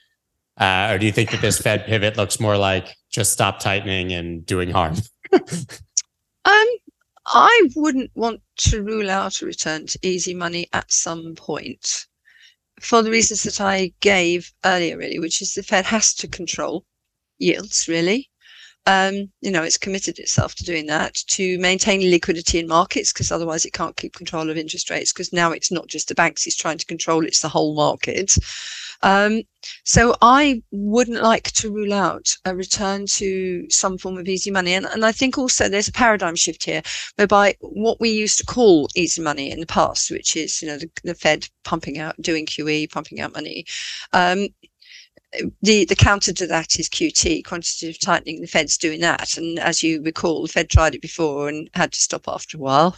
uh, or do you think that this Fed pivot looks more like just stop tightening and doing harm? um, I wouldn't want to rule out a return to easy money at some point for the reasons that I gave earlier, really, which is the Fed has to control yields, really. Um, you know, it's committed itself to doing that to maintain liquidity in markets because otherwise it can't keep control of interest rates because now it's not just the banks it's trying to control, it's the whole market. Um, so I wouldn't like to rule out a return to some form of easy money. And, and I think also there's a paradigm shift here whereby what we used to call easy money in the past, which is, you know, the, the Fed pumping out, doing QE, pumping out money, um, the the counter to that is QT, quantitative tightening. The Fed's doing that, and as you recall, the Fed tried it before and had to stop after a while.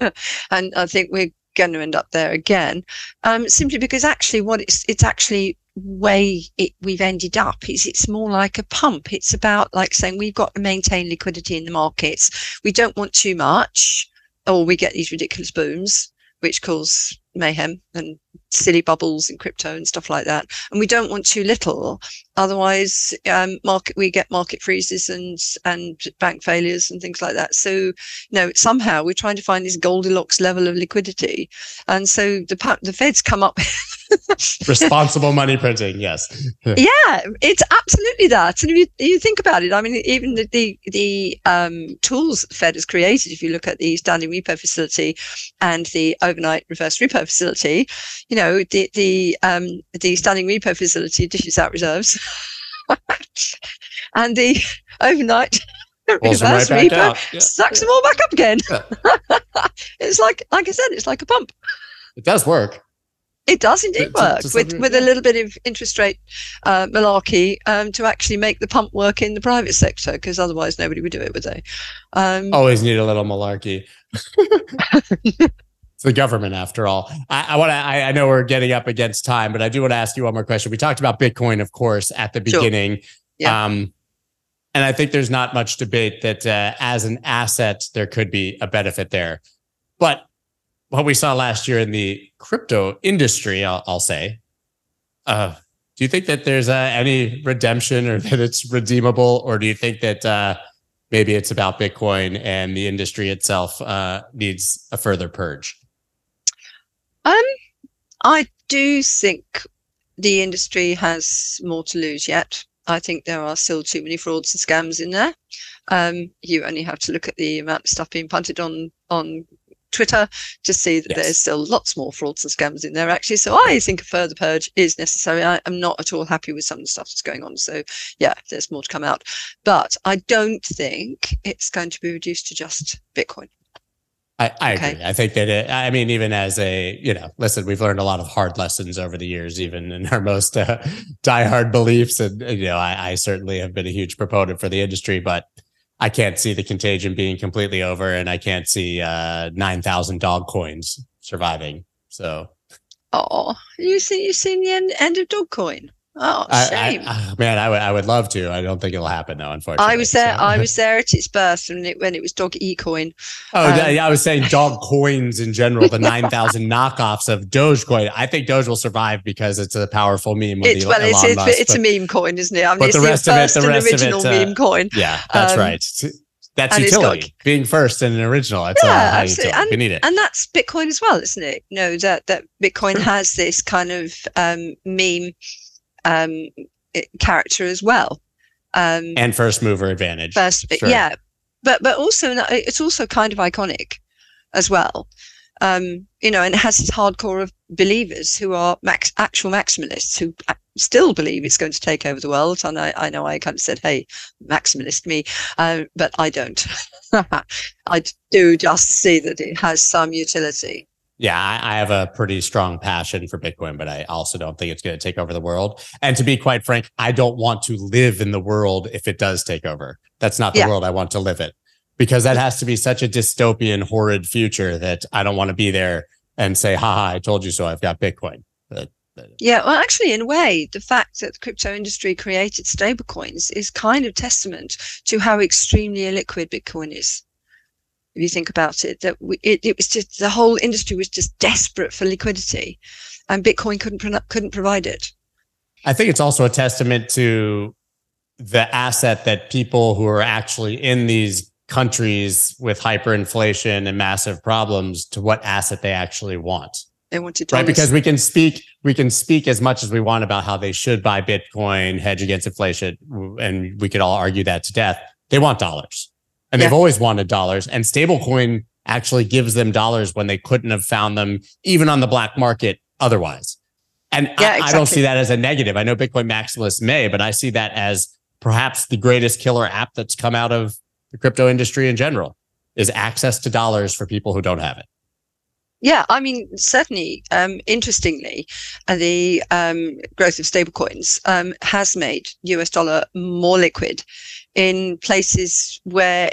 and I think we're going to end up there again, um, simply because actually what it's it's actually way it, we've ended up is it's more like a pump. It's about like saying we've got to maintain liquidity in the markets. We don't want too much, or we get these ridiculous booms which cause mayhem and silly bubbles and crypto and stuff like that. And we don't want too little, otherwise, um, market we get market freezes and and bank failures and things like that. So, know, somehow we're trying to find this Goldilocks level of liquidity, and so the the Feds come up. Responsible money printing, yes. yeah, it's absolutely that. And if you, you think about it, I mean, even the the, the um, tools the Fed has created, if you look at the standing repo facility and the overnight reverse repo facility, you know, the the um, the standing repo facility dishes out reserves, and the overnight reverse right repo yeah. sucks yeah. them all back up again. Yeah. it's like, like I said, it's like a pump. It does work. It does indeed to, work to, to with, with a little bit of interest rate uh, malarkey um, to actually make the pump work in the private sector because otherwise nobody would do it, would they? Um, Always need a little malarkey. it's the government after all. I, I want to. I, I, know we're getting up against time, but I do want to ask you one more question. We talked about Bitcoin, of course, at the beginning. Sure. Yeah. Um, and I think there's not much debate that uh, as an asset there could be a benefit there. But what we saw last year in the crypto industry, I'll, I'll say, uh, do you think that there's uh, any redemption or that it's redeemable, or do you think that uh, maybe it's about Bitcoin and the industry itself uh, needs a further purge? Um, I do think the industry has more to lose yet. I think there are still too many frauds and scams in there. Um, you only have to look at the amount of stuff being punted on on Twitter to see that yes. there's still lots more frauds and scams in there actually. So I think a further purge is necessary. I am not at all happy with some of the stuff that's going on. So yeah, there's more to come out. But I don't think it's going to be reduced to just Bitcoin. I, I okay. agree. I think that it, I mean, even as a, you know, listen, we've learned a lot of hard lessons over the years, even in our most uh, diehard beliefs. And, you know, I, I certainly have been a huge proponent for the industry, but I can't see the contagion being completely over and I can't see uh, 9,000 dog coins surviving. So. Oh, you see, you seen the end, end of Dogecoin? Oh, shame. I, I, man, I would, I would love to. I don't think it'll happen though. Unfortunately, I was there. So. I was there at its birth when it when it was Dog E Coin. Oh, um, I was saying dog coins in general. The nine thousand knockoffs of Dogecoin. I think Doge will survive because it's a powerful meme. It's, well, it's, it's, Musk, it's but, a meme coin, isn't it? I mean, but the rest the of it, the rest original of it, uh, meme coin. Yeah, that's um, right. That's and utility. Got, being first and an original. That's yeah, absolutely. And, we need it. And that's Bitcoin as well, isn't it? You know, that, that Bitcoin has this kind of um, meme um, character as well. Um, and first mover advantage. First, sure. yeah, but but also it's also kind of iconic as well. Um, you know, and it has this hardcore of believers who are max, actual maximalists who still believe it's going to take over the world. And I, I know I kind of said, "Hey, maximalist me," uh, but I don't. I do just see that it has some utility. Yeah, I, I have a pretty strong passion for Bitcoin, but I also don't think it's going to take over the world. And to be quite frank, I don't want to live in the world if it does take over. That's not the Yeah. world I want to live in because that has to be such a dystopian, horrid future that I don't want to be there and say, haha, I told you so. I've got Bitcoin. Yeah, well, actually, in a way, the fact that the crypto industry created stablecoins is kind of testament to how extremely illiquid Bitcoin is. If you think about it, that we, it, it was just the whole industry was just desperate for liquidity, and Bitcoin couldn't couldn't provide it. I think it's also a testament to the asset that people who are actually in these countries with hyperinflation and massive problems to what asset they actually want. They wanted Right. Because we can speak, we can speak as much as we want about how they should buy Bitcoin, hedge against inflation, and we could all argue that to death. They want dollars. And they've always wanted dollars. And stablecoin actually gives them dollars when they couldn't have found them even on the black market otherwise. And Yeah, I, I don't see that as a negative. I know Bitcoin maximalists may, but I see that as perhaps the greatest killer app that's come out of the crypto industry in general is access to dollars for people who don't have it. Yeah, I mean, certainly, um, interestingly, uh, the um, growth of stablecoins um, has made US dollar more liquid in places where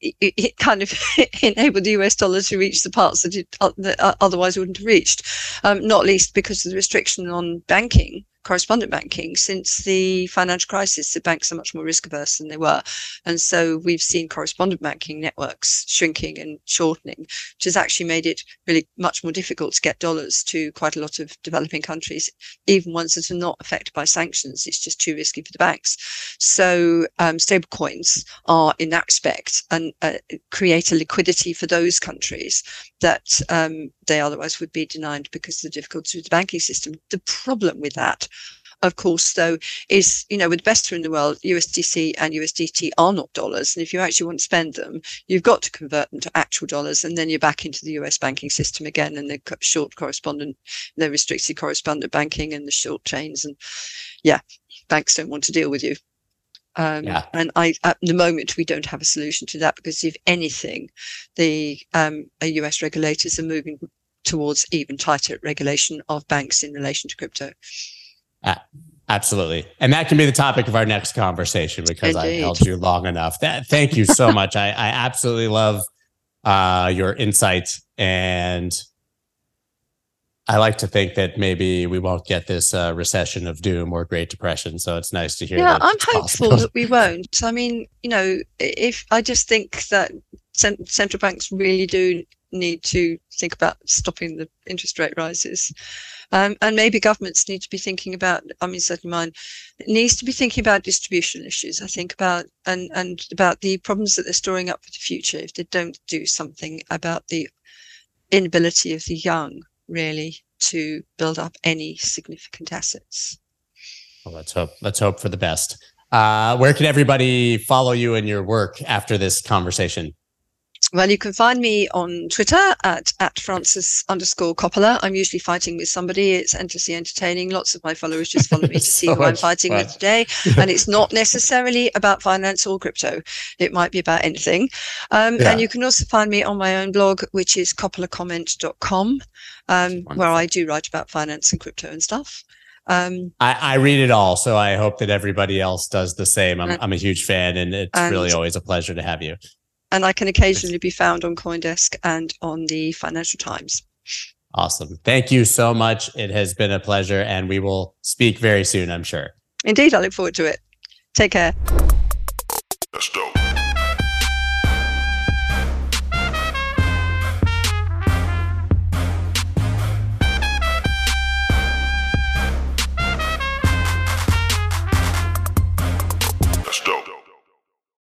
it, it- kind of enabled the US dollar to reach the parts that it uh, that uh, otherwise wouldn't have reached, um, not least because of the restriction on banking, correspondent banking. Since the financial crisis, the banks are much more risk averse than they were. And so we've seen correspondent banking networks shrinking and shortening which has actually made it really much more difficult to get dollars to quite a lot of developing countries, even ones that are not affected by sanctions. It's just too risky for the banks. So um, stablecoins are, in that respect, and uh, create a liquidity for those countries that um, they otherwise would be denied because of the difficulties with the banking system. The problem with that of course, though, is you know with the best in the world, USDC and USDT are not dollars, and if you actually want to spend them, you've got to convert them to actual dollars, and then you're back into the US banking system again, and the short correspondent, the restricted correspondent banking, and the short chains, and yeah, banks don't want to deal with you. Um, Yeah. And I, at the moment, we don't have a solution to that because, if anything, the um, US regulators are moving towards even tighter regulation of banks in relation to crypto. Absolutely. And that can be the topic of our next conversation because I held you long enough. That thank you so much. I, I absolutely love uh, your insights. and I like to think that maybe we won't get this uh, recession of doom or Great Depression. So it's nice to hear. Yeah, I'm hopeful possible. that we won't. I mean, you know, if I just think that cen- central banks really do need to think about stopping the interest rate rises. Um, and maybe governments need to be thinking about, I mean, certainly mine needs to be thinking about distribution issues. I think about and and about the problems that they're storing up for the future if they don't do something about the inability of the young really to build up any significant assets. Well, let's hope. Let's hope for the best. Uh, where can everybody follow you and your work after this conversation? Well, you can find me on Twitter at, at Frances underscore Coppola. I'm usually fighting with somebody. It's endlessly entertaining. Lots of my followers just follow me to see So who I'm fighting fun. with today. And it's not necessarily about finance or crypto. It might be about anything. Um, Yeah. And you can also find me on my own blog, which is coppolacomment.com, um, where I do write about finance and crypto and stuff. Um, I, I read it all, so I hope that everybody else does the same. I'm, And- I'm a huge fan, and it's and- really always a pleasure to have you. And I can occasionally be found on Coindesk and on the Financial Times. Awesome. Thank you so much. It has been a pleasure, and we will speak very soon, I'm sure. Indeed, I look forward to it. Take care. That's dope.